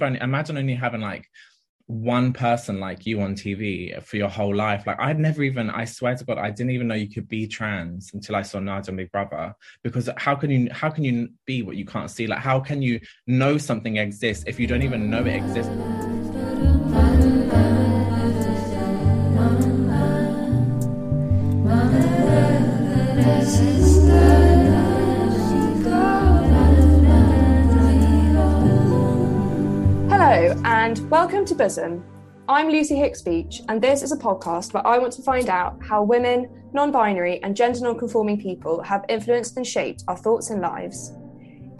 imagine only having like one person like you on TV for your whole life. Like I'd never even, I swear to God, I didn't even know you could be trans until I saw Nadia Big Brother. Because how can you how can you be what you can't see? Like how can you know something exists if you don't even know it exists? And welcome to Bosom. I'm Lucy Hicks Beach, and this is a podcast where I want to find out how women, non binary, and gender non conforming people have influenced and shaped our thoughts and lives.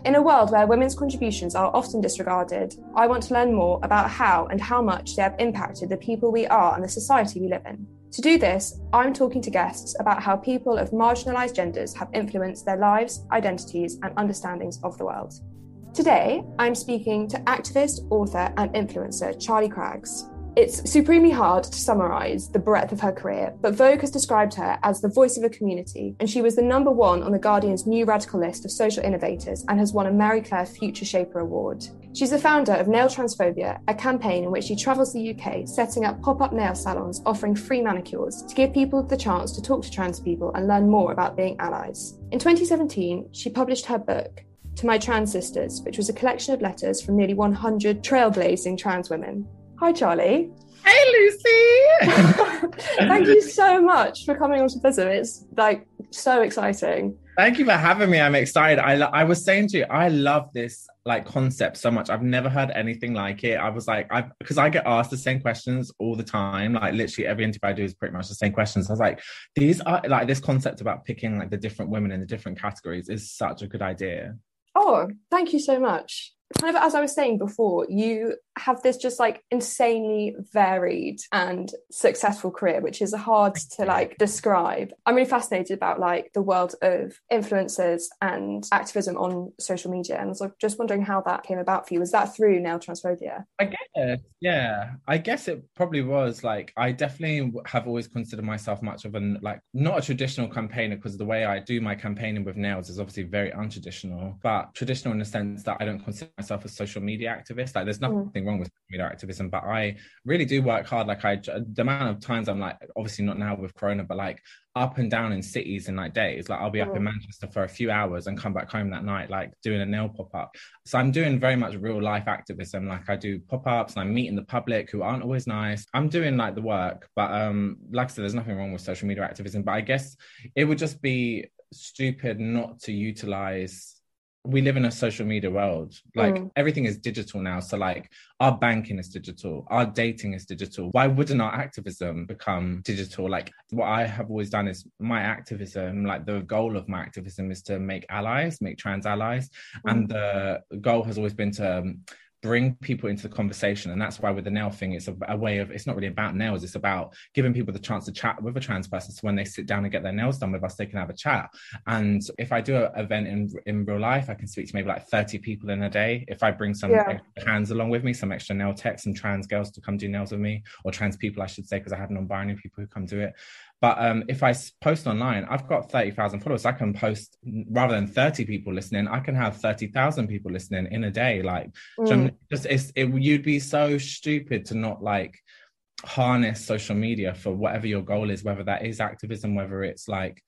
In a world where women's contributions are often disregarded, I want to learn more about how and how much they have impacted the people we are and the society we live in. To do this, I'm talking to guests about how people of marginalised genders have influenced their lives, identities, and understandings of the world. Today, I'm speaking to activist, author, and influencer Charlie Craggs. It's supremely hard to summarise the breadth of her career, but Vogue has described her as the voice of a community, and she was the number one on The Guardian's new radical list of social innovators and has won a Marie Claire Future Shaper Award. She's the founder of Nail Transphobia, a campaign in which she travels the UK setting up pop up nail salons offering free manicures to give people the chance to talk to trans people and learn more about being allies. In 2017, she published her book, to My Trans Sisters, which was a collection of letters from nearly 100 trailblazing trans women. Hi, Charlie. Hey, Lucy. Thank you so much for coming on to visit. It's like so exciting. Thank you for having me. I'm excited. I, I was saying to you, I love this like concept so much. I've never heard anything like it. I was like, I because I get asked the same questions all the time. Like literally every interview I do is pretty much the same questions. I was like, these are like this concept about picking like the different women in the different categories is such a good idea. Oh, thank you so much kind of as I was saying before, you have this just like insanely varied and successful career, which is hard to like describe. I'm really fascinated about like the world of influencers and activism on social media. And so just wondering how that came about for you. Was that through Nail Transphobia? I guess, yeah. I guess it probably was like I definitely have always considered myself much of an like not a traditional campaigner because the way I do my campaigning with nails is obviously very untraditional, but traditional in the sense that I don't consider myself a social media activist. Like, there's nothing mm. wrong with media activism, but I really do work hard. Like, I the amount of times I'm like, obviously not now with Corona, but like up and down in cities in like days. Like, I'll be mm. up in mm. Manchester for a few hours and come back home that night, like doing a nail pop up. So I'm doing very much real life activism. Like, I do pop ups and I'm meeting the public who aren't always nice. I'm doing like the work, but um, like I said, there's nothing wrong with social media activism. But I guess it would just be stupid not to utilize we live in a social media world. Like mm. everything is digital now. So like our banking is digital our dating is digital. Why wouldn't our activism become digital? Like what i have always done is my activism like the goal of my activism is to make allies make trans allies. Mm. and the goal has always been to um, bring people into the conversation. And that's why with the nail thing it's a, a, way of it's not really about nails. It's about giving people the chance to chat with a trans person. So when they sit down and get their nails done with us they can have a chat. And if i do an event in in real life i can speak to maybe like 30 people in a day. If i bring some yeah. hands along with me some extra nail techs and trans girls to come do nails with me or trans people i should say because i have non-binary people who come do it but um, if I post online, I've got 30,000 followers. I can post rather than 30 people listening, I can have 30,000 people listening in a day. Like, mm. just it's, it, you'd be so stupid to not like harness social media for whatever your goal is, whether that is activism, whether it's like,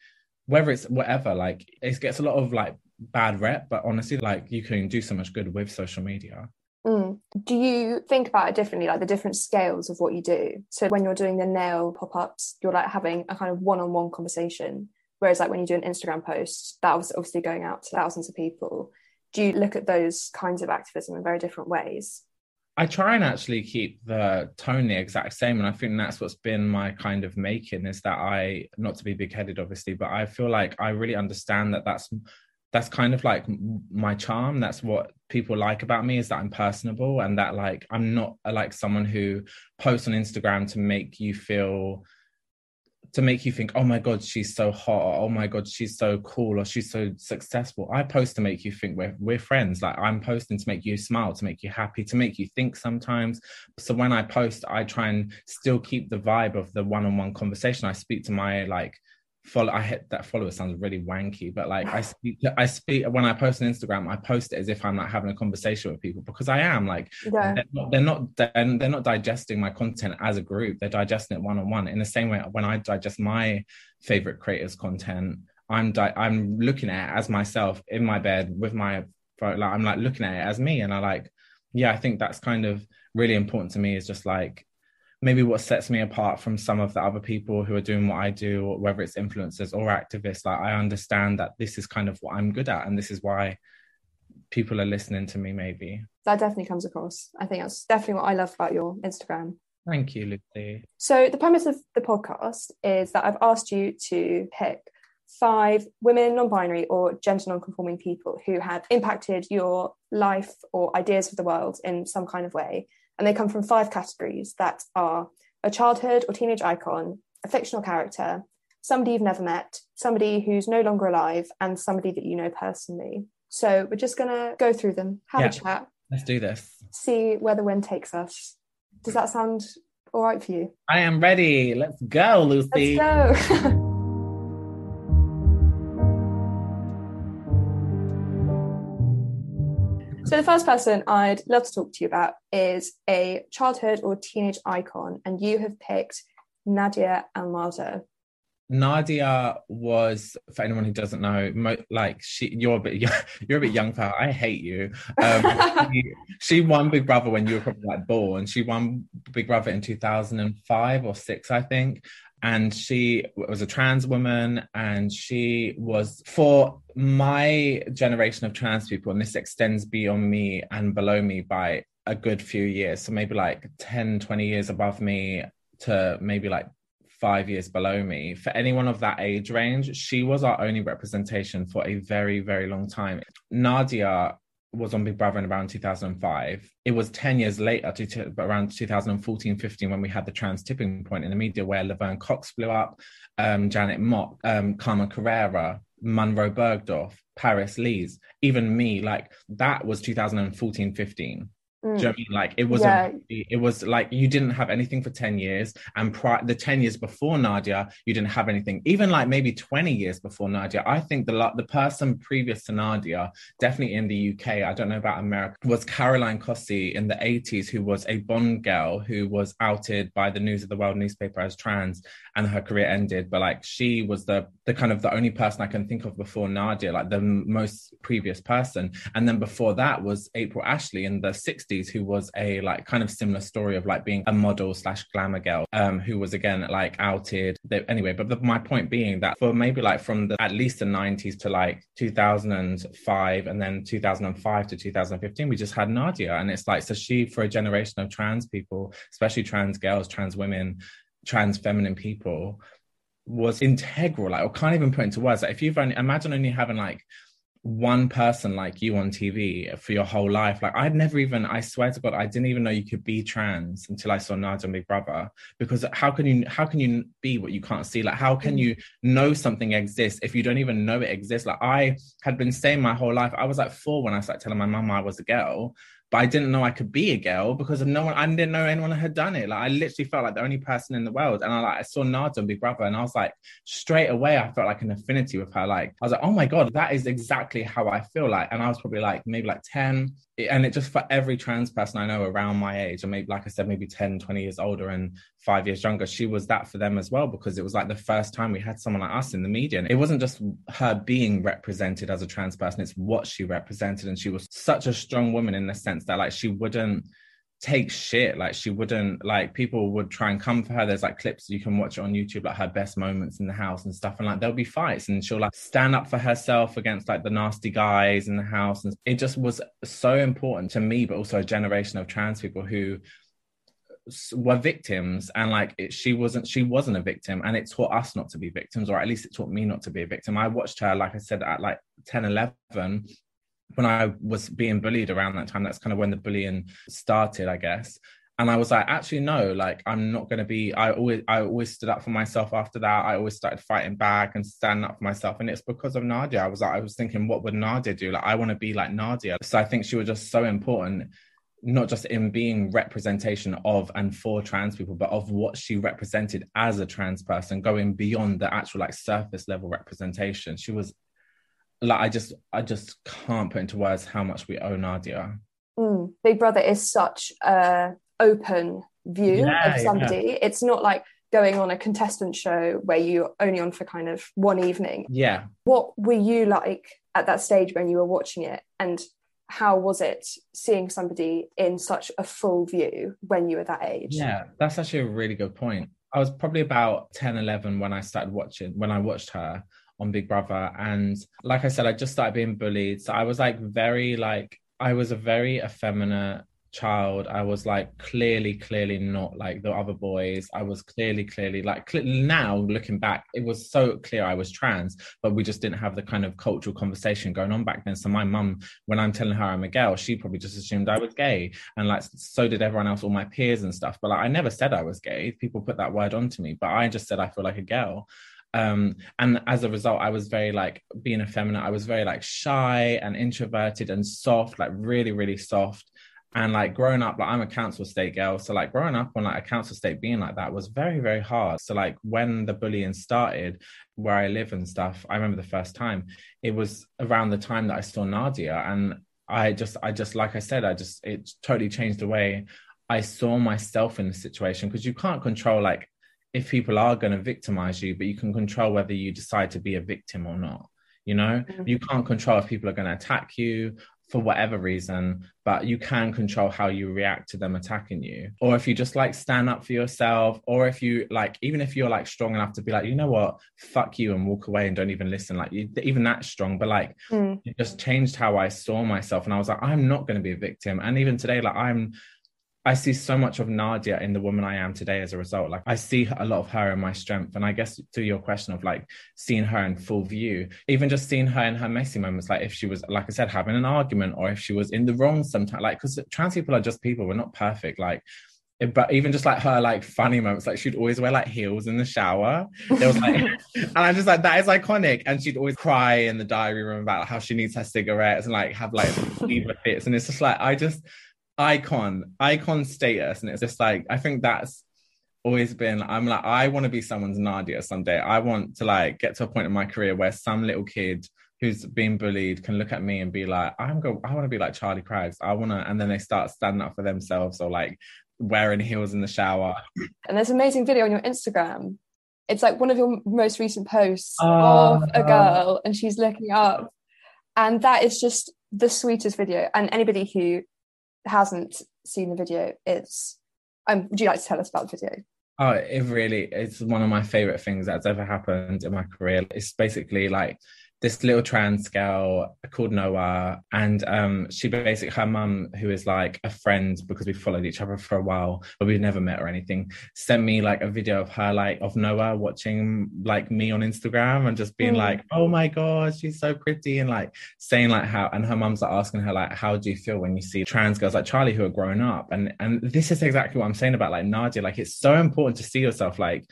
whether it's whatever. Like, it gets a lot of like bad rep, but honestly, like, you can do so much good with social media. Mm. Do you think about it differently, like the different scales of what you do? So when you're doing the nail pop ups, you're like having a kind of one on one conversation. Whereas, like when you do an Instagram post, that was obviously going out to thousands of people. Do you look at those kinds of activism in very different ways? I try and actually keep the tone the exact same. And I think that's what's been my kind of making is that I, not to be big headed, obviously, but I feel like I really understand that that's that's kind of like my charm. That's what people like about me is that i'm personable and that like i'm not uh, like someone who posts on instagram to make you feel to make you think oh my god she's so hot or oh my god she's so cool or she's so successful. I post to make you think we're we're friends. Like i'm posting to make you smile to make you happy to make you think sometimes. So when i post i try and still keep the vibe of the one-on-one conversation. I speak to my like follow i hit that follower sounds really wanky but like i speak i speak when i post on instagram i post it as if i'm like having a conversation with people because i am like yeah. they're, not, they're not they're, not digesting my content as a group they're digesting it one-on-one in the same way when i digest my favorite creators content i'm di- i'm looking at it as myself in my bed with my like i'm like looking at it as me and i like yeah i think that's kind of really important to me is just like maybe what sets me apart from some of the other people who are doing what I do, whether it's influencers or activists. Like I understand that this is kind of what I'm good at, and this is why people are listening to me. Maybe that definitely comes across. I think that's definitely what I love about your Instagram. Thank you, Lucy. So the premise of the podcast is that I've asked you to pick five women, non binary, or gender non conforming people who have impacted your life or ideas of the world in some kind of way. And they come from five categories that are a childhood or teenage icon, a fictional character, somebody you've never met, somebody who's no longer alive, and somebody that you know personally. So we're just going to go through them, have yeah, a chat. Let's do this. See where the wind takes us. Does that sound all right for you? I am ready. Let's go, Lucy. Let's go. the first person I'd love to talk to you about is a childhood or teenage icon, and you have picked Nadia Almada. Nadia was, for anyone who doesn't know, mo- like she, you're a bit, you're a bit young for her. I hate you. Um, she, she, won Big Brother when you were probably like born. She won Big Brother in 2005 or six, I think and she was a trans woman and she was for my generation of trans people and this extends beyond me and below me by a good few years so maybe like 10 20 years above me to maybe like five years below me for anyone of that age range she was our only representation for a very very long time. Nadia was on Big Brother in around 2005. It was 10 years later, to, around 2014 15, when we had the trans tipping point in the media where Laverne Cox blew up, um, Janet Mock, um, Carmen Carrera, Munroe Bergdorf, Paris Lees, even me. Like that was 2014 15. Mm. Do you know I mean? Like it was yeah. a, it was like you didn't have anything for 10 years. And pri- the 10 years before Nadia, you didn't have anything. Even like maybe 20 years before Nadia, I think the the person previous to Nadia, definitely in the UK, I don't know about America, was Caroline Cossey in the 80s, who was a Bond girl who was outed by the News of the World newspaper as trans and her career ended. But like she was the the kind of the only person I can think of before Nadia, like the most previous person. And then before that was April Ashley in the 60s 60s who was a like kind of similar story of like being a model slash glamour girl um who was again like outed. Anyway but the, my point being that for maybe like from the at least the 90s to like 2005 and then 2005 to 2015 we just had nadia. And it's like so she for a generation of trans people especially trans girls trans women trans feminine people was integral like i can't even put into words. Like if you've only imagine only having like one person like you on TV for your whole life. Like I'd never even, I swear to God, I didn't even know you could be trans until I saw Nadia on Big Brother. Because how can you how can you be what you can't see? Like how can mm. you know something exists if you don't even know it exists? Like I had been saying my whole life, I was like four when I started telling my mum I was a girl but I didn't know I could be a girl because no one. I didn't know anyone had done it. Like I literally felt like the only person in the world, and I like I saw Nadia on Big Brother, and I was like straight away I felt like an affinity with her. Like I was like, oh my god, that is exactly how I feel like. And I was probably like maybe like ten, and it just for every trans person I know around my age, or maybe like I said, maybe 10, 20 years older and five years younger, she was that for them as well because it was like the first time we had someone like us in the media. And it wasn't just her being represented as a trans person, it's what she represented. And she was such a strong woman in the sense that like she wouldn't take shit. Like she wouldn't like people would try and come for her. There's like clips you can watch on YouTube, like her best moments in the house and stuff. And like there'll be fights and she'll like stand up for herself against like the nasty guys in the house. And it just was so important to me, but also a generation of trans people who were victims and like it, she wasn't she wasn't a victim and it taught us not to be victims or at least it taught me not to be a victim i watched her like i said at like 10 11 when i was being bullied around that time that's kind of when the bullying started i guess. And i was like actually no like i'm not going to be i always i always stood up for myself after that. I always started fighting back and standing up for myself. And it's because of nadia. I was like i was thinking what would nadia do? Like i want to be like nadia. So i think she was just so important not just in being representation of and for trans people, but of what she represented as a trans person, going beyond the actual like surface level representation. She was like, I just, I just can't put into words how much we owe Nadia. Mm. Big Brother is such a open view yeah, of somebody. Yeah. It's not like going on a contestant show where you're only on for kind of one evening. Yeah. What were you like at that stage when you were watching it? And how was it seeing somebody in such a full view when you were that age? Yeah, that's actually a really good point. I was probably about 10, 11 when I started watching, when I watched her on Big Brother. And like I said, I just started being bullied. So I was like very like, I was a very effeminate child. I was like clearly clearly not like the other boys. I was clearly clearly like cl- now looking back it was so clear i was trans but we just didn't have the kind of cultural conversation going on back then. So my mum when i'm telling her i'm a girl she probably just assumed i was gay. And like so did everyone else all my peers and stuff. But like i never said i was gay. People put that word onto me but i just said i feel like a girl um and as a result i was very like being effeminate i was very like shy and introverted and soft like really really soft. And like growing up like i'm a council state girl. So like growing up on like a council state being like that was very very hard. So like when the bullying started where i live and stuff i remember the first time it was around the time that i saw nadia. And i just i just like i said i just it totally changed the way i saw myself in the situation because you can't control like if people are going to victimize you but you can control whether you decide to be a victim or not you know mm-hmm. you can't control if people are going to attack you for whatever reason, but you can control how you react to them attacking you. Or if you just like stand up for yourself, or if you like, even if you're like strong enough to be like, you know what, fuck you and walk away and don't even listen, like you, even that strong, but like mm. it just changed how I saw myself. And I was like, I'm not going to be a victim. And even today, like I'm, I see so much of Nadia in the woman I am today as a result. Like I see a lot of her in my strength. And I guess to your question of like seeing her in full view, even just seeing her in her messy moments, like if she was, like I said, having an argument or if she was in the wrong sometimes, like because trans people are just people, we're not perfect. Like but even just like her like funny moments, like she'd always wear like heels in the shower. There was like, and I'm just like that is iconic. And she'd always cry in the diary room about how she needs her cigarettes and like have like fever fits. And it's just like I just icon, icon status. And it's just like, I think that's always been, I'm like, I want to be someone's Nadia someday. I want to like get to a point in my career where some little kid who's been bullied can look at me and be like, I'm go, I want to be like Charlie Craggs. I want to, and then they start standing up for themselves or like wearing heels in the shower. And there's an amazing video on your Instagram. It's like one of your most recent posts uh, of a girl and she's looking up. And that is just the sweetest video. And anybody who hasn't seen the video, it's um, would you like to tell us about the video? Oh, it really it's one of my favorite things that's ever happened in my career. It's basically like this little trans girl called Noah, and um, she basically her mum, who is like a friend because we followed each other for a while, but we've never met or anything, sent me like a video of her like of Noah watching like me on Instagram and just being mm. like, "Oh my god, she's so pretty," and like saying like how, and her mum's like asking her like, "How do you feel when you see trans girls like Charlie who are growing up?" And and this is exactly what I'm saying about like Nadia. Like it's so important to see yourself like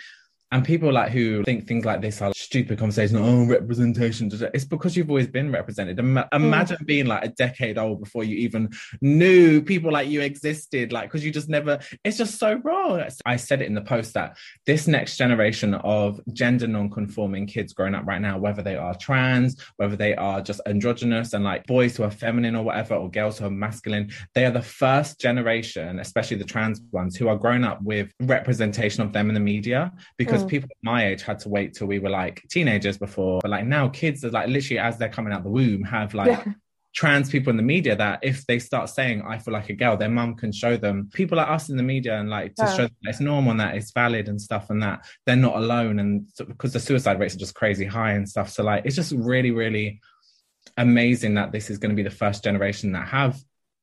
and people like who think things like this are stupid conversations, oh, representation. It's because you've always been represented. Hmm. Imagine mm. being like a decade old before you even knew people like you existed, like, because you just never, it's just so wrong. I said it in the post that this next generation of gender non-conforming kids growing up right now, whether they are trans, whether they are just androgynous and like boys who are feminine or whatever, or girls who are masculine, they are the first generation, especially the trans ones, who are growing up with representation of them in the media because because mm. people my age had to wait till we were like teenagers before. But like now, kids are like literally as they're coming out the womb have like. Yeah. Trans people in the media that if they start saying I feel like a girl, their mum can show them people like us in the media and like to yeah. show that it's normal and that it's valid and stuff and that they're not alone and so, because the suicide rates are just crazy high and stuff. So like it's just really, really amazing that this is going to be the first generation that have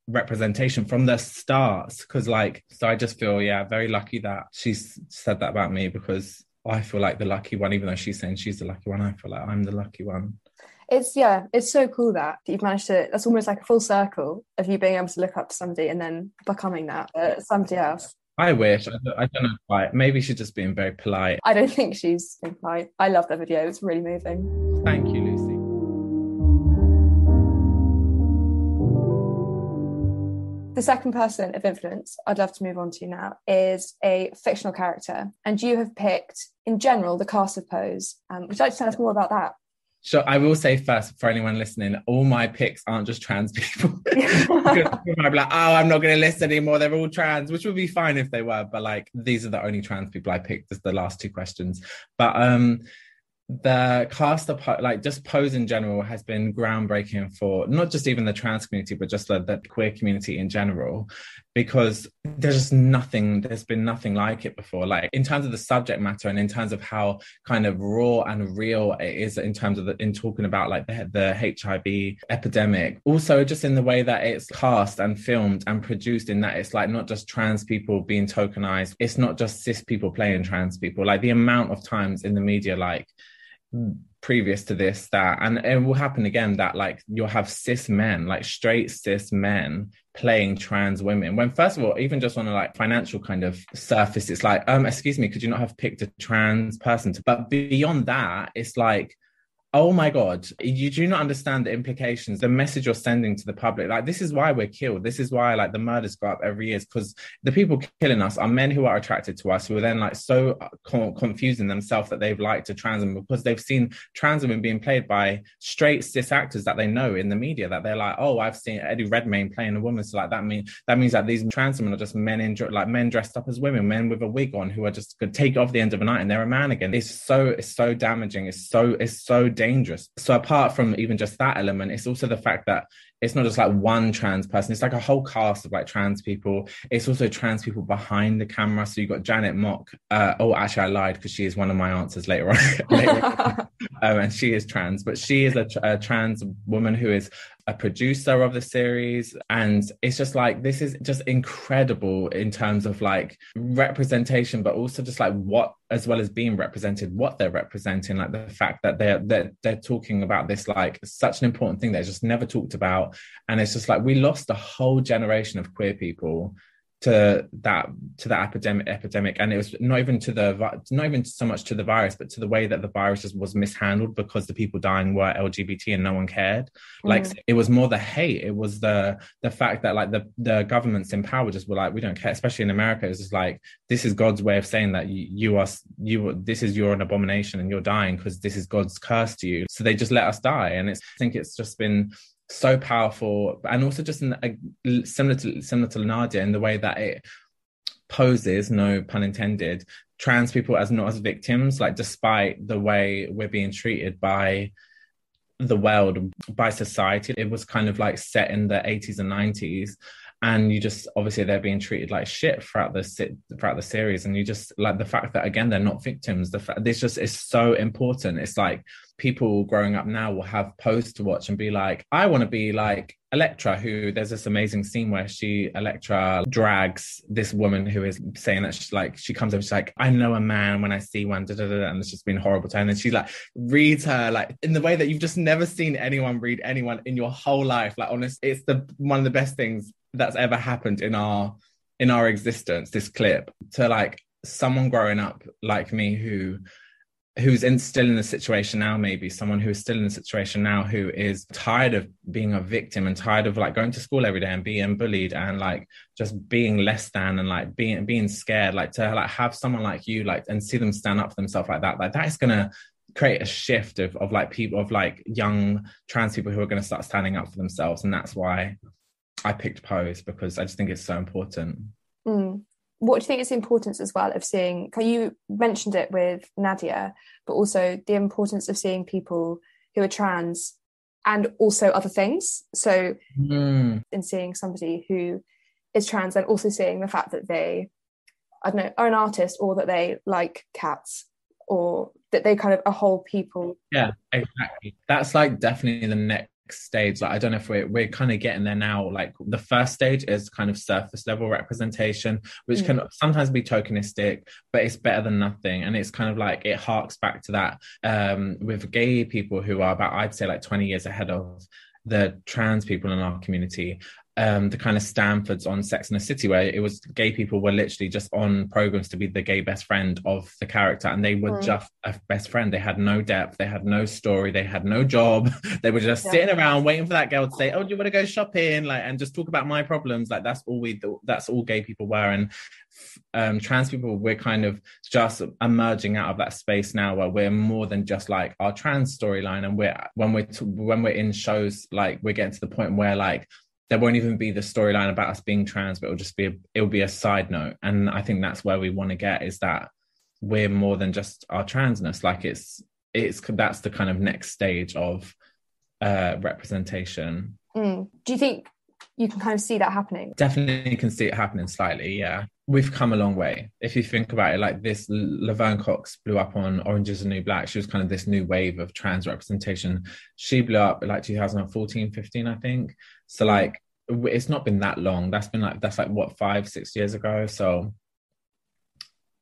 representation from the start because like so i just feel yeah very lucky that she's said that about me because I feel like the lucky one, even though she's saying she's the lucky one. I feel like I'm the lucky one. It's yeah, it's so cool that you've managed to. That's almost like a full circle of you being able to look up to somebody and then becoming that uh, somebody else. I wish. I don't, I don't know why. Maybe she's just being very polite. I don't think she's being polite. I love that video. It's really moving. Thank you, Lucy. The second person of influence I'd love to move on to now is a fictional character, and you have picked, in general, the cast of Pose. Um, would you like to tell us more about that? So I will say first for anyone listening, all my picks aren't just trans people. Be like, oh, I'm not going to list anymore. They're all trans, which would be fine if they were. But like, these are the only trans people I picked as the last two questions. But um, the cast of like just pose in general has been groundbreaking for not just even the trans community but just the, the, queer community in general because there's just nothing there's been nothing like it before like in terms of the subject matter and in terms of how kind of raw and real it is in terms of the, in talking about like the, the hiv epidemic. Also just in the way that it's cast and filmed and produced in that it's like not just trans people being tokenized it's not just cis people playing trans people. Like the amount of times in the media like previous to this that and it will happen again that like you'll have cis men like straight cis men playing trans women. When first of all even just on a like financial kind of surface it's like um excuse me could you not have picked a trans person to, but beyond that it's like oh my god. You do not understand the implications the message you're sending to the public. Like this is why we're killed. This is why like the murders go up every year because the people killing us are men who are attracted to us who are then like so uh, con- confusing themselves that they've liked a trans woman because they've seen trans women being played by straight cis actors that they know in the media that they're like oh i've seen eddie redmayne playing a woman. So like that mean that means that these trans women are just men in like men dressed up as women men with a wig on who are just could take off the end of a night and they're a man again. It's so it's so damaging. It's so it's so dangerous dangerous. So apart from even just that element, it's also the fact that it's not just like one trans person it's like a whole cast of like trans people it's also trans people behind the camera so you've got janet mock uh, oh actually i lied because she is one of my answers later on, later on. um, and she is trans but she is a, a trans woman who is a producer of the series. And it's just like this is just incredible in terms of like representation but also just like what as well as being represented what they're representing like the fact that they're they're, they're talking about this like such an important thing that's just never talked about. And it's just like we lost a whole generation of queer people to that to that epidemic epidemic. And it was not even to the not even so much to the virus but to the way that the virus just was mishandled because the people dying were lgbt and no one cared. Mm. like it was more the hate. It was the the fact that like the the governments in power just were like we don't care. Especially in america it's just like this is god's way of saying that you, you are you this is you're an abomination and you're dying because this is god's curse to you. So they just let us die. And it's i think it's just been so powerful, and also just in a, similar to similar to Nadia in the way that it poses, no pun intended, trans people as not as victims, like despite the way we're being treated by the world, by society. It was kind of like set in the 80s and 90s and you just obviously they're being treated like shit throughout the throughout the series and you just like the fact that again they're not victims the fact this just is so important it's like people growing up now will have Pose to watch and be like i want to be like Elektra, who there's this amazing scene where she Elektra drags this woman who is saying that she's like she comes over, she's like, I know a man when I see one, da, da, da, and it's just been horrible to her. And she like reads her like in the way that you've just never seen anyone read anyone in your whole life. Like honest, it's the one of the best things that's ever happened in our in our existence this clip to like someone growing up like me who who's in still in the situation now maybe someone who is still in the situation now who is tired of being a victim and tired of like going to school every day and being bullied and like just being less than and like being being scared like to like have someone like you like and see them stand up for themselves like that like that is gonna create a shift of, of like people of like young trans people who are going to start standing up for themselves and that's why I picked Pose because I just think it's so important. Mm. What do you think is the importance as well of seeing? You mentioned it with Nadia, but also the importance of seeing people who are trans and also other things. So, mm. in seeing somebody who is trans and also seeing the fact that they, I don't know, are an artist or that they like cats or that they kind of a whole people. Yeah, exactly. That's like definitely the next stage like i don't know if we're, we're kind of getting there now like the first stage is kind of surface level representation which mm. can sometimes be tokenistic but it's better than nothing and it's kind of like it harks back to that um with gay people who are about i'd say like 20 years ahead of the trans people in our community um, the kind of Stanfords on Sex and the City, where it was gay people were literally just on programs to be the gay best friend of the character, and they were mm. just a best friend. They had no depth, they had no story, they had no job. they were just yeah. sitting around waiting for that girl to say, "Oh, do you want to go shopping?" Like, and just talk about my problems. Like that's all we, that's all gay people were, and um, trans people, we're kind of just emerging out of that space now, where we're more than just like our trans storyline, and we're when we're t- when we're in shows, like we're getting to the point where like there won't even be the storyline about us being trans, but it'll just be a, it'll be a side note. And I think that's where we want to get is that we're more than just our transness. Like it's it's that's the kind of next stage of uh, representation. Mm. Do you think you can kind of see that happening? Definitely can see it happening slightly. Yeah, we've come a long way. If you think about it, like this, Laverne Cox blew up on Orange is the New Black. She was kind of this new wave of trans representation. She blew up like 2014, 15, I think. So like, it's not been that long. That's been like that's like what five, six years ago. So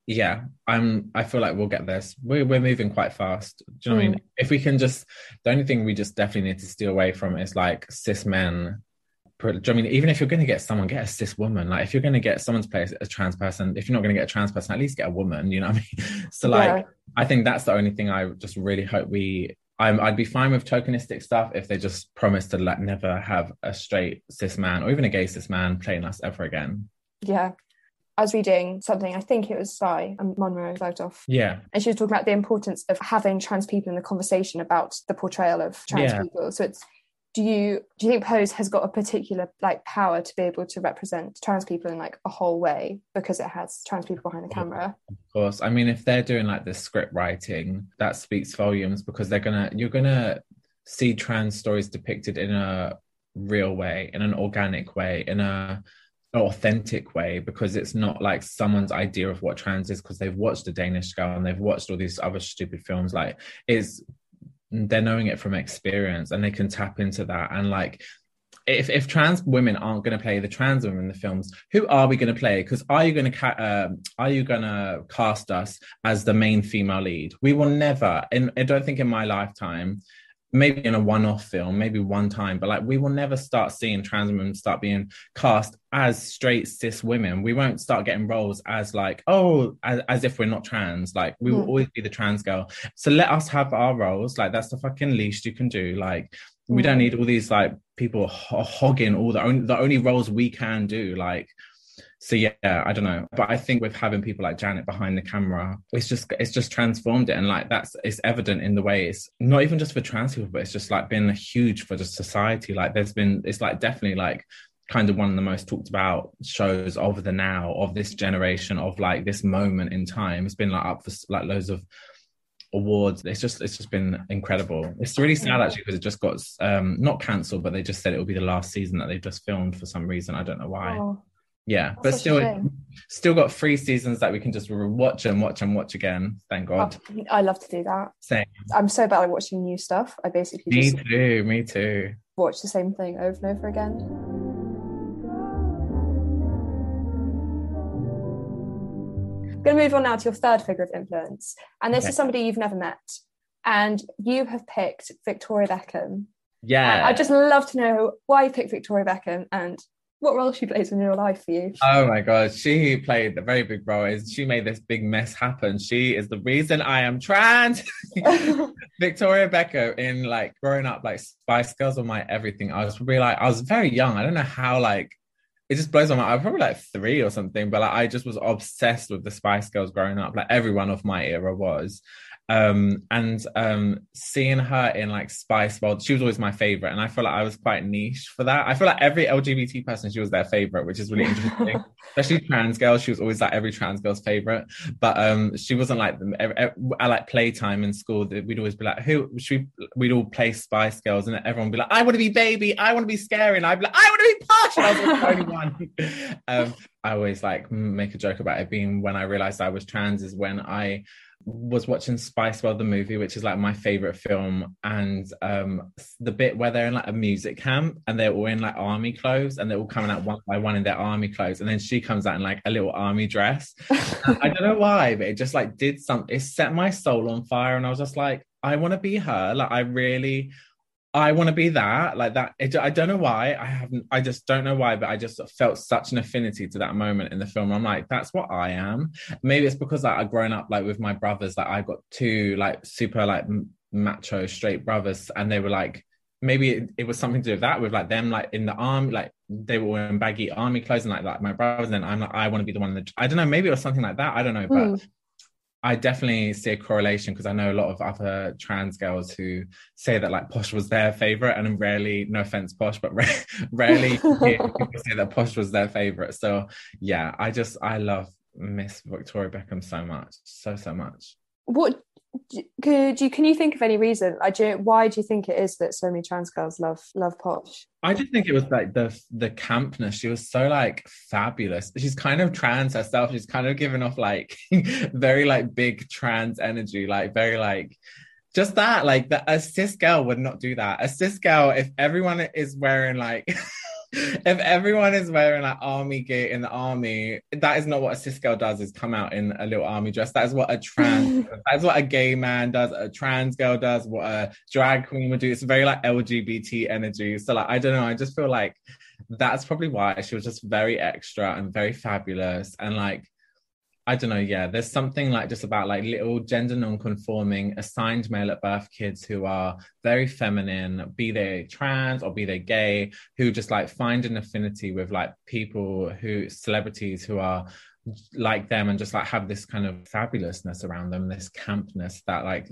yeah, I'm. I feel like we'll get this. We're we're moving quite fast. Do you know mm. what I mean? Mm. If we can just, the only thing we just definitely need to steer away from is like cis men Do I mean, even if you're going to get someone, get a cis woman. Like, if you're going to get someone's place a trans person, if you're not going to get a trans person, at least get a woman. You know what I mean? So, like, yeah. I think that's the only thing I just really hope we. I'm, I'd be fine with tokenistic stuff if they just promised to like never have a straight cis man or even a gay cis man playing us ever again. Yeah. I was reading something, I think it was Sai and Munroe Bergdorf. Yeah. And she was talking about the importance of having trans people in the conversation about the portrayal of trans yeah. people. So it's do you do you think pose has got a particular like power to be able to represent trans people in like a whole way because it has trans people behind the camera? of course. I mean if they're doing like the script writing that speaks volumes because they're gonna you're gonna see trans stories depicted in a real way in an organic way in a authentic way because it's not like someone's idea of what trans is because they've watched the Danish girl and they've watched all these other stupid films. Like it's they're knowing it from experience and they can tap into that and like if, if trans women aren't going to play the trans women in the films, who are we going to play? Because are you going to ca- uh, are you going to cast us as the main female lead? We will never, and I don't think in my lifetime, maybe in a one-off film, maybe one time, but like we will never start seeing trans women start being cast as straight cis women. We won't start getting roles as like, oh, as, as if we're not trans. Like we will mm. always be the trans girl. So let us have our roles. Like that's the fucking least you can do. Like we don't hmm. need all these like people hogging all the only the only roles we can do. Like so yeah i don't know. But i think with having people like janet behind the camera it's just it's just transformed it. And like that's it's evident in the way it's not even just for trans people but it's just like been huge for just society. Like there's been it's like definitely like kind of one of the most talked about shows of the now of this generation of like this moment in time. It's been like up for like loads of awards. It's just it's just been incredible. It's really sad actually because it just got um not cancelled but they just said it will be the last season that they've just filmed for some reason. I don't know why. Oh yeah That's but still still got three seasons that we can just watch and watch and watch again thank god. Oh, i love to do that. Same. I'm so bad at watching new stuff. I basically me too me too. watch the same thing over and over again. I'm going to move on now to your third figure of influence and this okay. is somebody you've never met and you have picked victoria beckham. Yeah. I'd just love to know why you picked victoria beckham and what role she plays in your life for you. Oh my god, she played a very big role. Is she made this big mess happen? She is the reason I am trans. Victoria Beckham in like growing up, like Spice Girls were my everything. I was probably like I was very young. I don't know how like it just blows my mind. I was probably like three or something, but like I just was obsessed with the Spice Girls growing up. Like everyone of my era was um and um seeing her in like spice world she was always my favorite and i feel like i was quite niche for that. I feel like every lgbt person she was their favorite which is really interesting. Especially trans girls she was always like every trans girl's favorite. But um she wasn't like i like playtime in school we'd always be like who should we we'd all play spice girls and everyone would be like i want to be baby i want to be scary and i'd be like i want to be posh and i was the only one. Um i always like make a joke about it being when i realized i was trans is when i was watching Spice World the movie, which is like my favorite film, and um, the bit where they're in like a music camp and they're all in like army clothes and they're all coming out one by one in their army clothes, and then she comes out in like a little army dress. I don't know why, but it just like did something. It set my soul on fire, and I was just like, I want to be her. Like I really I want to be that, like that. It, I don't know why. I haven't. I just don't know why, but I just felt such an affinity to that moment in the film. I'm like, that's what I am. Maybe it's because like I've grown up like with my brothers. Like I got two like super like macho straight brothers, and they were like, maybe it, it, was something to do with that, with like them like in the army, like they were wearing baggy army clothes, and like like my brothers. And I'm like, I want to be the one that I don't know. Maybe it was something like that. I don't know, but. Mm I definitely see a correlation because I know a lot of other trans girls who say that like Posh was their favorite, and rarely, no offense, Posh, but rarely people say that Posh was their favorite. So yeah, I just I love Miss Victoria Beckham so much, so so much. What could you can you think of any reason I do, why do you think it is that so many trans girls love love posh? I just think it was like the the campness. She was so like fabulous. She's kind of trans herself. She's kind of given off like very like big trans energy like very like just that like the, a cis girl would not do that. A cis girl if everyone is wearing like if everyone is wearing like army gear in the army, that is not what a cis girl does. Is come out in a little army dress. That is what a trans. that's what a gay man does. A trans girl does. What a drag queen would do. It's very like LGBT energy. So like I don't know. I just feel like that's probably why she was just very extra and very fabulous and like I don't know, yeah, there's something like just about like little gender non-conforming assigned male at birth kids who are very feminine, be they trans or be they gay, who just like find an affinity with like people who celebrities who are like them and just like have this kind of fabulousness around them, this campness that like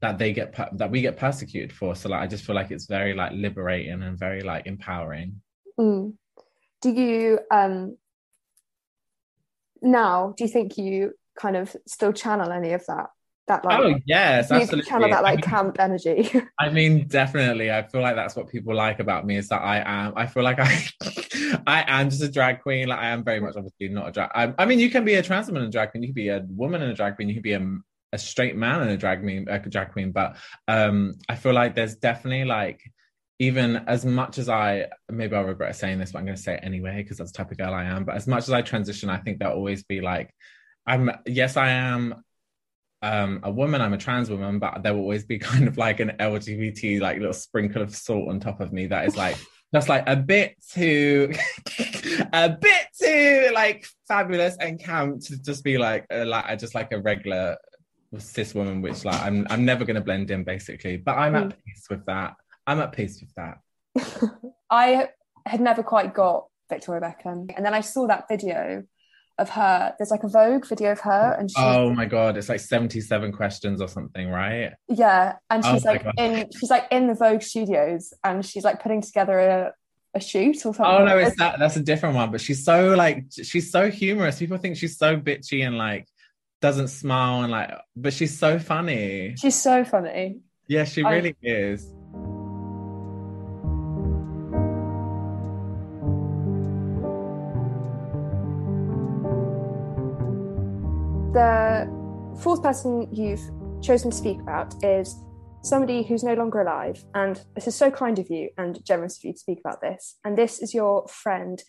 that they get that we get persecuted for. So like I just feel like it's very like liberating and very like empowering. Mm. Do you um now do you think you kind of still channel any of that that like oh yes absolutely. channel that like I mean, camp energy? I mean definitely. I feel like that's what people like about me is that i am i feel like i i am just a drag queen. Like i am very much obviously not a drag I, I mean you can be a trans woman and a drag queen you can be a woman and a drag queen you can be a, a straight man and a drag queen a drag queen but um i feel like there's definitely like even as much as I maybe I'll regret saying this, but I'm going to say it anyway because that's the type of girl I am. But as much as I transition, I think there'll always be like, I'm yes, I am um, a woman, I'm a trans woman, but there will always be kind of like an LGBT like little sprinkle of salt on top of me that is like just like a bit too a bit too like fabulous and camp to just be like uh, like just like a regular cis woman, which like I'm I'm never going to blend in basically. But I'm at mm. peace with that. I'm at peace with that. I had never quite got Victoria Beckham. And then I saw that video of her. There's like a Vogue video of her, and she's, oh my god, it's like 77 questions or something, right? Yeah, and oh she's oh like in she's like in the Vogue studios, and she's like putting together a a shoot or something. Oh no, it's that that's a different one. But she's so like she's so humorous. People think she's so bitchy and like doesn't smile and like, but she's so funny. She's so funny. Yeah, she really I, is. The fourth person you've chosen to speak about is somebody who's no longer alive. And this is so kind of you and generous of you to speak about this. And this is your friend,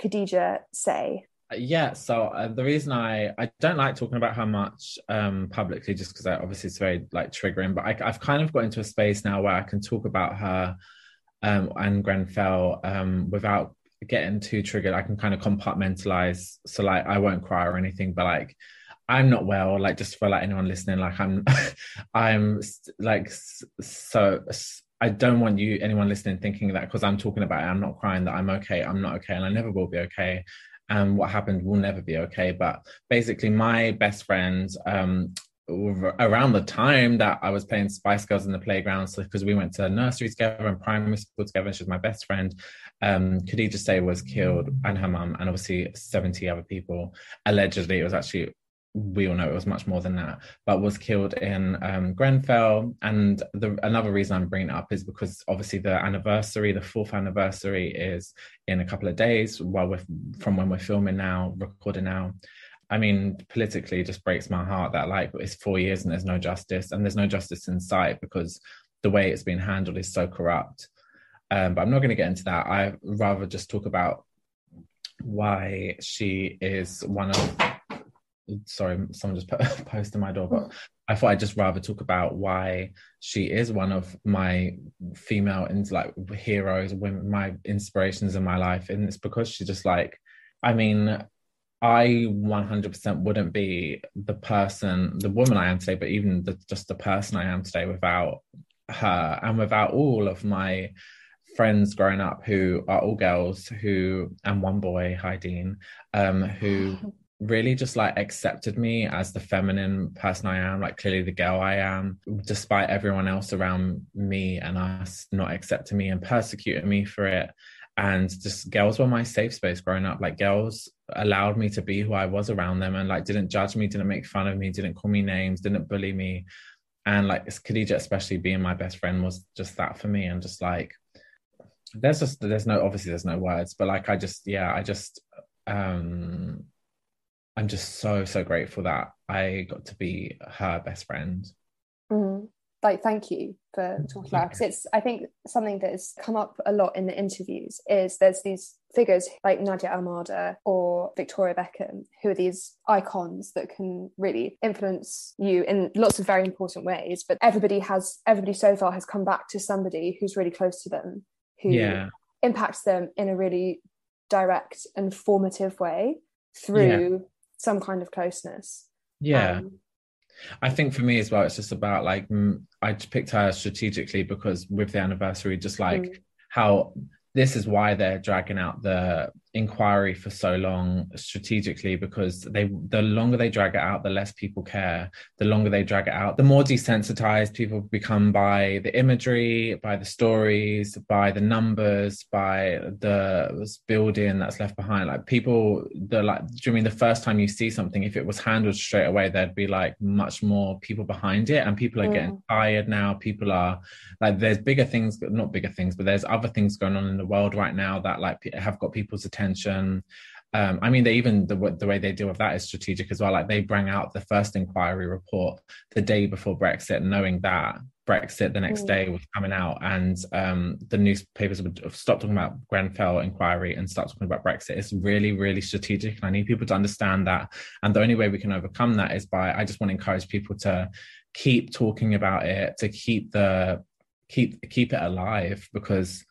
Khadija Say. Uh, yeah, so uh, the reason I I don't like talking about her much um, publicly, just because obviously it's very like triggering. But I, have kind of got into a space now where I can talk about her um, and Grenfell um, without getting too triggered. I can kind of compartmentalize, so like I won't cry or anything, but like I'm not well. Like just for like anyone listening, like I'm, I'm like so. I don't want you anyone listening thinking that because I'm talking about it, I'm not crying that I'm okay. I'm not okay, and I never will be okay. And what happened will never be okay. But basically, my best friend, um, around the time that I was playing Spice Girls in the playground, so because we went to nursery together and primary school together, she's my best friend. Um, Khadija Say was killed, and her mum, and obviously 70 other people. Allegedly, it was actually we all know it was much more than that, but was killed in um, Grenfell. And the, another reason I'm bringing it up is because obviously the anniversary, the fourth anniversary, is in a couple of days. While we're from when we're filming now, recording now. I mean, politically, it just breaks my heart that like it's four years and there's no justice, and there's no justice in sight because the way it's been handled is so corrupt. Um, but I'm not going to get into that. I rather just talk about why she is one of sorry, someone just put a my door, but I thought I'd just rather talk about why she is one of my female and like heroes, women, my inspirations in my life, and it's because she's just like, I mean, I 100% wouldn't be the person, the woman I am today, but even the, just the person I am today without her and without all of my friends growing up who are all girls who and one boy hi dean um who really just like accepted me as the feminine person I am, like clearly the girl I am, despite everyone else around me and us not accepting me and persecuting me for it. And just girls were my safe space growing up. Like girls allowed me to be who I was around them and like didn't judge me, didn't make fun of me, didn't call me names, didn't bully me. And like Khadija, especially being my best friend, was just that for me. And just like there's just there's no obviously there's no words, but like I just yeah, I just um I'm just so so grateful that I got to be her best friend. Mm-hmm. Like, thank you for talking about because it's I think something that has come up a lot in the interviews is there's these figures like Nadia Almada or Victoria Beckham who are these icons that can really influence you in lots of very important ways. But everybody has everybody so far has come back to somebody who's really close to them who yeah. impacts them in a really direct and formative way through yeah some kind of closeness. Yeah. Um, I think for me as well, it's just about like, I picked her strategically because with the anniversary, just like mm. how this is why they're dragging out the inquiry for so long strategically because they the longer they drag it out the less people care. The longer they drag it out the more desensitized people become by the imagery by the stories by the numbers by the building that's left behind. Like people the like do you mean the first time you see something if it was handled straight away there'd be like much more people behind it and people are mm. getting tired now. People are like there's bigger things not bigger things but there's other things going on in the world right now that like have got people's attention attention. Um, I mean, they even the, the way they deal with that is strategic as well. Like they bring out the first inquiry report the day before Brexit, knowing that Brexit the next mm. day was coming out, and um, the newspapers would stop talking about Grenfell inquiry and start talking about Brexit. It's really, really strategic, and I need people to understand that. And the only way we can overcome that is by I just want to encourage people to keep talking about it, to keep the keep keep it alive because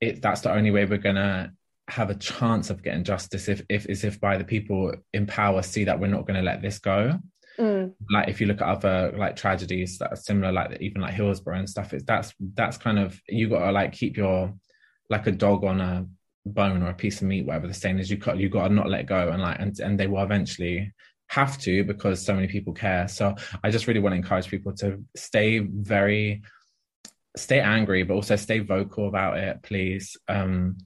it that's the only way we're gonna have a chance of getting justice if if is if by the people in power see that we're not going to let this go. Mm. like if you look at other like tragedies that are similar like even like hillsborough and stuff it's that's that's kind of you got to like keep your like a dog on a bone or a piece of meat whatever the saying is. You got you got to not let go and like and, and they will eventually have to because so many people care. So i just really want to encourage people to stay very stay angry but also stay vocal about it please. Um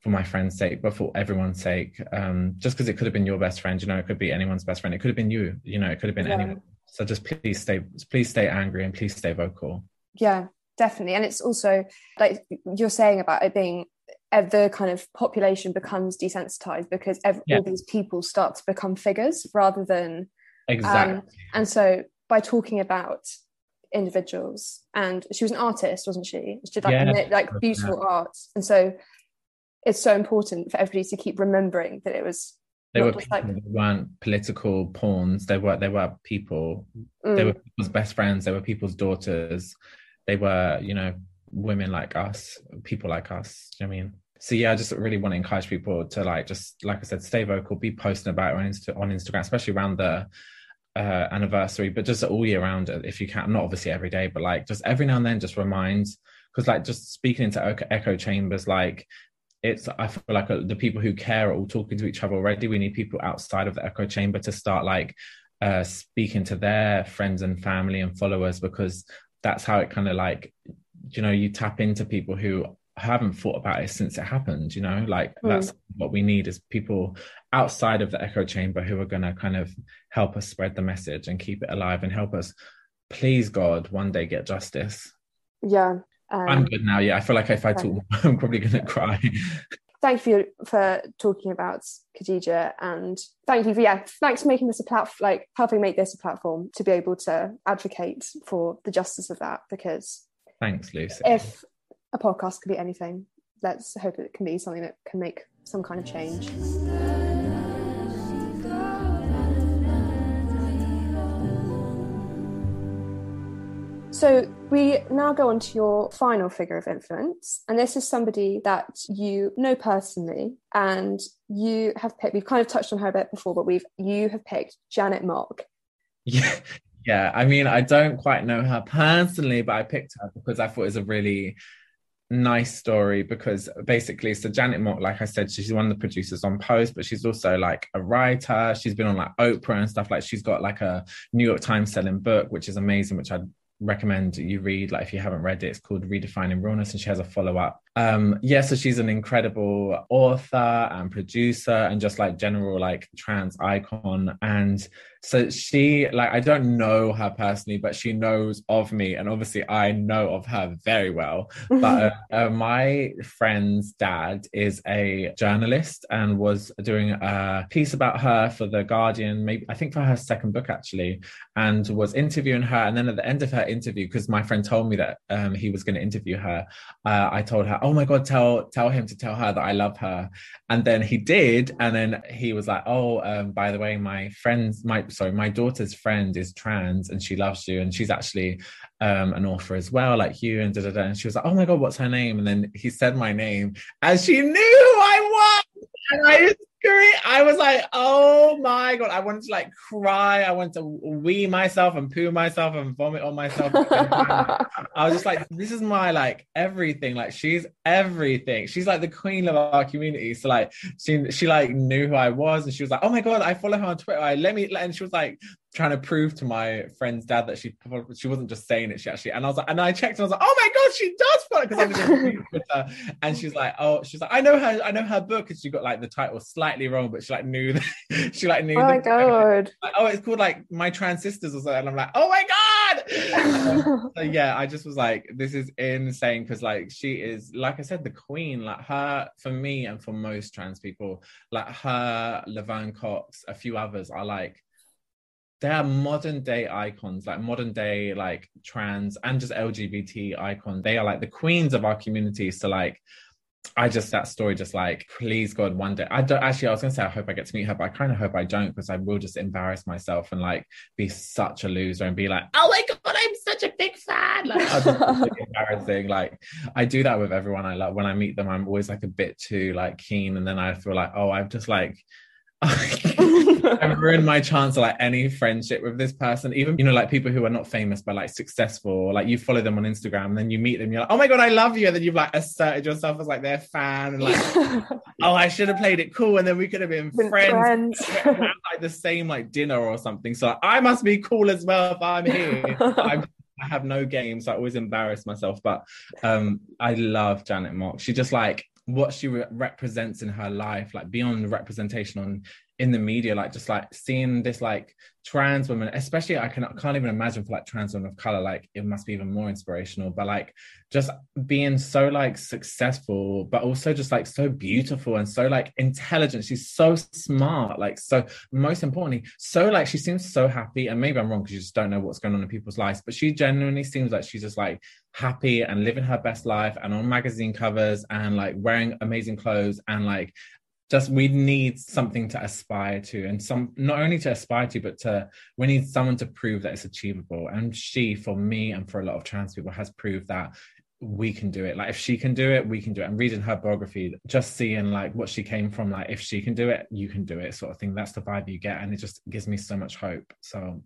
for my friend's sake, but for everyone's sake. Um, just because it could have been your best friend, you know, it could be anyone's best friend. It could have been you, you know, it could have been yeah. anyone. So just please stay, please stay angry and please stay vocal. Yeah, definitely. And it's also like you're saying about it being the kind of population becomes desensitized because every, yeah. all these people start to become figures rather than exactly. Um, and so by talking about individuals and she was an artist wasn't she she did like, yeah. like beautiful yeah. art and so it's so important for everybody to keep remembering that it was they were people, like... they weren't political pawns. They were they were people. Mm. they were people's best friends. They were people's daughters. They were you know women like us people like us. You know I mean? So yeah I just really want to encourage people to like just like I said stay vocal be posting about it on, Insta- on Instagram especially around the uh, anniversary but just all year round if you can not obviously every day but like just every now and then just remind because like just speaking into echo, echo chambers like it's i feel like uh, the people who care are all talking to each other already. We need people outside of the echo chamber to start like uh, speaking to their friends and family and followers because that's how it kind of like you know you tap into people who haven't thought about it since it happened you know? Like mm. that's what we need is people outside of the echo chamber who are going to kind of help us spread the message and keep it alive and help us please god one day get justice. Yeah um, I'm good now. Yeah, I feel like if I talk, I'm probably going to cry. Thank you for talking about Khadija, and thank you for yeah, thanks for making this a platform, like helping make this a platform to be able to advocate for the justice of that. Because thanks, Lucy. If a podcast could be anything, let's hope it can be something that can make some kind of change. So we now go on to your final figure of influence, and this is somebody that you know personally, and you have picked. We've kind of touched on her a bit before, but we've you have picked Janet Mock. Yeah, yeah. I mean, I don't quite know her personally, but I picked her because I thought it was a really nice story because basically so janet mock like i said she's one of the producers on Pose but she's also like a writer she's been on like oprah and stuff like she's got like a new york times selling book which is amazing which i recommend you read like if you haven't read it it's called redefining realness and she has a follow-up. Um yeah so she's an incredible author and producer and just like general like trans icon and so she like i don't know her personally but she knows of me and obviously i know of her very well. But uh, uh, my friend's dad is a journalist and was doing a piece about her for the guardian maybe i think for her second book actually and was interviewing her. And then at the end of her interview because my friend told me that um, he was going to interview her uh, i told her oh my god tell tell him to tell her that i love her. And then he did and then he was like oh um, by the way my friends my sorry, my daughter's friend is trans and she loves you, and she's actually um, an author as well, like you, and da da da. And she was like, "Oh my god, what's her name?" And then he said my name, and she knew who I was, and I I was like, oh my god, I wanted to like cry. I wanted to wee myself and poo myself and vomit on myself. I was just like, this is my like everything. Like she's everything. She's like the queen of our community. So like she she like knew who I was and she was like, oh my god, I follow her on Twitter. I let me and she was like, trying to prove to my friend's dad that she she wasn't just saying it she actually and I was like and I checked and I was like oh my god she does follow because I was Twitter and she's like oh she's like I know her I know her book and she got like the title slightly wrong but she like knew that she like knew oh my god. Like, oh it's called like my trans sisters or something and I'm like oh my god! So yeah I just was like this is insane because like she is like I said the queen like her for me and for most trans people like her Laverne Cox a few others are like they are modern day icons, like modern day like trans and just LGBT icons. They are like the queens of our community. So like I just that story just like please God one day I don't actually I was gonna say I hope I get to meet her but I kind of hope I don't because I will just embarrass myself and like be such a loser and be like oh my God I'm such a big fan like embarrassing like I do that with everyone I love when I meet them I'm always like a bit too like keen and then I feel like oh I've just like I've ruined my chance of like any friendship with this person. Even you know, like people who are not famous but like successful. Like you follow them on Instagram, and then you meet them, you're like, oh my god, I love you, and then you've like asserted yourself as like their fan, and like, oh, I should have played it cool, and then we could have been, been friends, friends. like the same like dinner or something. So like, I must be cool as well if I'm here. I'm I have no games. So I always embarrass myself, but um, I love Janet Mock. She just like what she re- represents in her life, like beyond representation on in the media, like just like seeing this like trans women, especially I can can't even imagine for like trans women of color, like it must be even more inspirational. But like just being so like successful, but also just like so beautiful and so like intelligent. She's so smart, like so most importantly, so like she seems so happy. And maybe I'm wrong because you just don't know what's going on in people's lives, but she genuinely seems like she's just like happy and living her best life and on magazine covers and like wearing amazing clothes and like just we need something to aspire to and some not only to aspire to but to we need someone to prove that it's achievable. And she for me and for a lot of trans people has proved that we can do it. Like if she can do it we can do it. And reading her biography just seeing like what she came from. Like if she can do it you can do it sort of thing. That's the vibe you get. And it just gives me so much hope. So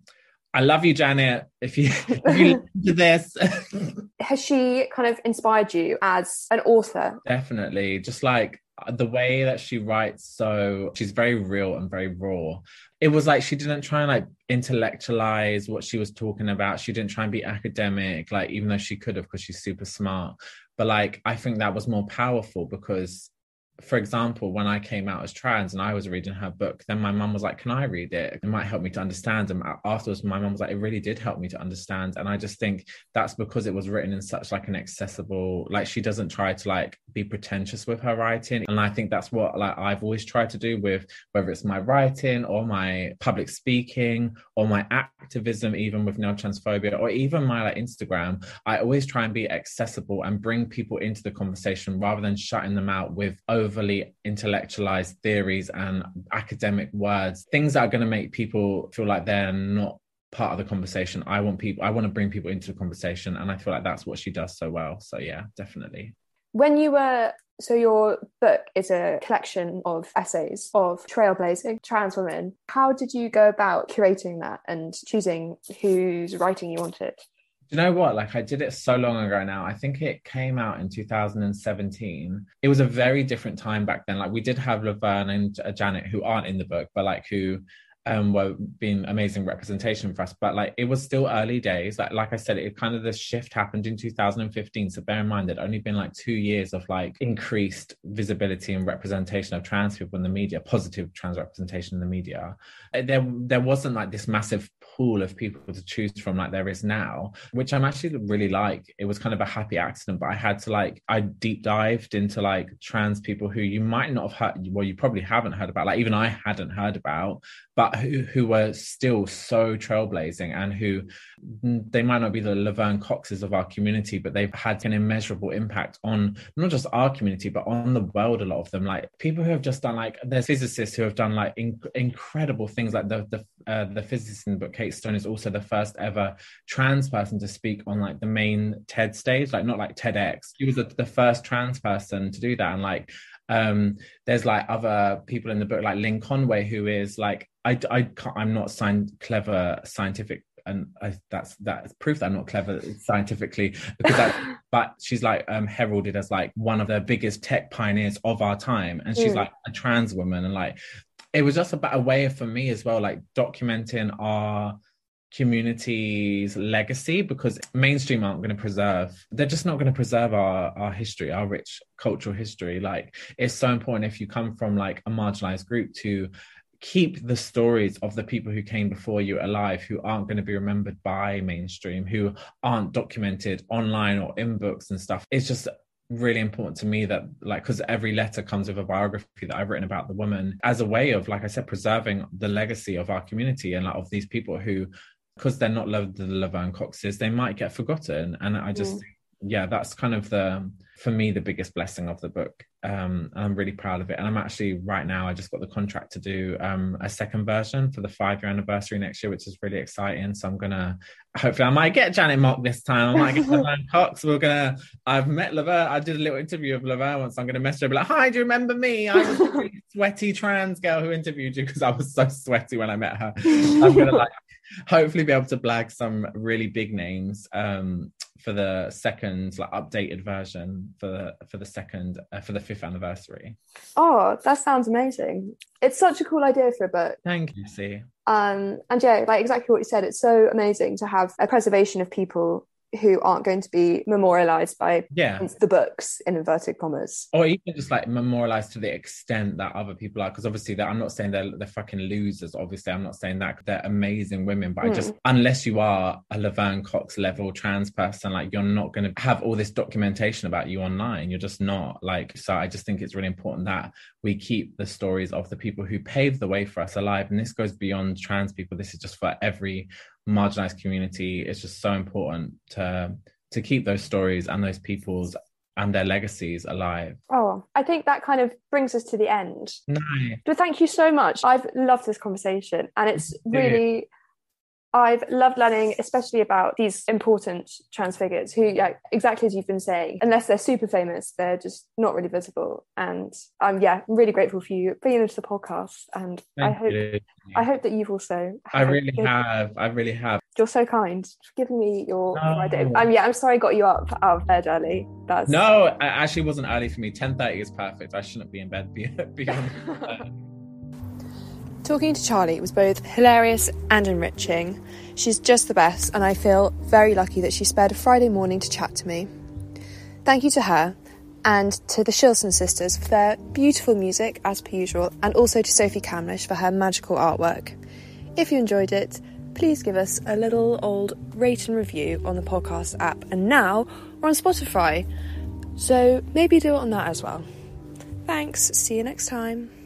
I love you, Janet. If you, if you to this, has she kind of inspired you as an author? Definitely. Just like Uh, the way that she writes so she's very real and very raw. It was like she didn't try and like intellectualize what she was talking about. She didn't try and be academic like even though she could have because she's super smart. But like i think that was more powerful because for example, when I came out as trans and I was reading her book, then my mum was like, Can I read it? It might help me to understand. And afterwards, my mum was like, It really did help me to understand. And I just think that's because it was written in such like an accessible, like she doesn't try to like be pretentious with her writing. And I think that's what like I've always tried to do with whether it's my writing or my public speaking or my activism, even with Nail Transphobia or even my like Instagram. I always try and be accessible and bring people into the conversation rather than shutting them out with oh, overly intellectualized theories and academic words, things that are going to make people feel like they're not part of the conversation. I want people, I want to bring people into the conversation. And I feel like that's what she does so well. So yeah, definitely. When you were so your book is a collection of essays of trailblazing trans women. How did you go about curating that and choosing whose writing you wanted? You know what? Like I did it so long ago now. I think it came out in 2017. It was a very different time back then. Like we did have Laverne and Janet who aren't in the book, but like who um were being amazing representation for us but like it was still early days like like i said it kind of the shift happened in 2015 so bear in mind there'd only been like two years of like increased visibility and representation of trans people in the media positive trans representation in the media uh, there there wasn't like this massive pool of people to choose from like there is now which i'm actually really like it was kind of a happy accident but i had to like i deep dived into like trans people who you might not have heard well you probably haven't heard about like even i hadn't heard about but who, who were still so trailblazing and who they might not be the Laverne Coxes of our community, but they've had an immeasurable impact on not just our community, but on the world. A lot of them, like people who have just done like there's physicists who have done like in, incredible things. Like the the uh, the physicist in the book, Kate Stone, is also the first ever trans person to speak on like the main TED stage, like not like TEDx. She was the, the first trans person to do that, and like um there's like other people in the book like lynn conway who is like i i i'm not signed clever scientific and I, that's that's proof that I'm not clever scientifically because that, but she's like um, heralded as like one of the biggest tech pioneers of our time, and she's mm. like a trans woman, and like it was just about a way for me as well, like documenting our community's legacy because mainstream aren't going to preserve they're just not going to preserve our our history our rich cultural history. Like it's so important if you come from like a marginalized group to keep the stories of the people who came before you alive who aren't going to be remembered by mainstream who aren't documented online or in books and stuff. It's just really important to me that like because every letter comes with a biography that i've written about the woman as a way of like i said preserving the legacy of our community and like of these people who because they're not loved the Laverne Coxes, they might get forgotten. And I just, mm. yeah, that's kind of the for me the biggest blessing of the book. Um, I'm really proud of it. And I'm actually right now, I just got the contract to do um, a second version for the five year anniversary next year, which is really exciting. So I'm gonna hopefully I might get Janet Mock this time. I might get Laverne Cox. We're gonna I've met Laverne. I did a little interview of Laverne once. I'm gonna message her be like, Hi, do you remember me? I was a really sweaty trans girl who interviewed you because I was so sweaty when I met her. I'm gonna like hopefully be able to blag some really big names um, for the second like updated version for the for the second uh, for the fifth anniversary. Oh that sounds amazing. It's such a cool idea for a book thank you see um and yeah like exactly what you said it's so amazing to have a preservation of people who aren't going to be memorialized by yeah. the books in inverted commas or even just like memorialized to the extent that other people are because obviously that i'm not saying they're, they're fucking losers obviously i'm not saying that they're amazing women but mm. i just hmm. unless you are a laverne cox level trans person like you're not going to have all this documentation about you online you're just not like so i just think it's really important that we keep the stories of the people who paved the way for us alive and this goes beyond trans people this is just for every marginalized community it's just so important to to keep those stories and those people's and their legacies alive. Oh, I think that kind of brings us to the end. Nice. But thank you so much. I've loved this conversation and it's really I've loved learning, especially about these important trans figures who, yeah, exactly as you've been saying, unless they're super famous, they're just not really visible. And I'm, yeah, I'm really grateful for you bringing into the podcast. And Thank I hope, you. I hope that you've also. I really have. I really have. You're so kind giving me your, no. idea. Um, yeah, I'm sorry I got you up out of bed early. That's no, it actually wasn't early for me. 10:30 is perfect. I shouldn't be in bed beyond. Talking to Charlie was both hilarious and enriching. She's just the best, and I feel very lucky that she spared a Friday morning to chat to me. Thank you to her and to the Shilson sisters for their beautiful music, as per usual, and also to Sophie Kamlish for her magical artwork. If you enjoyed it, please give us a little old rate and review on the podcast app, and now we're on Spotify, so maybe do it on that as well. Thanks, see you next time.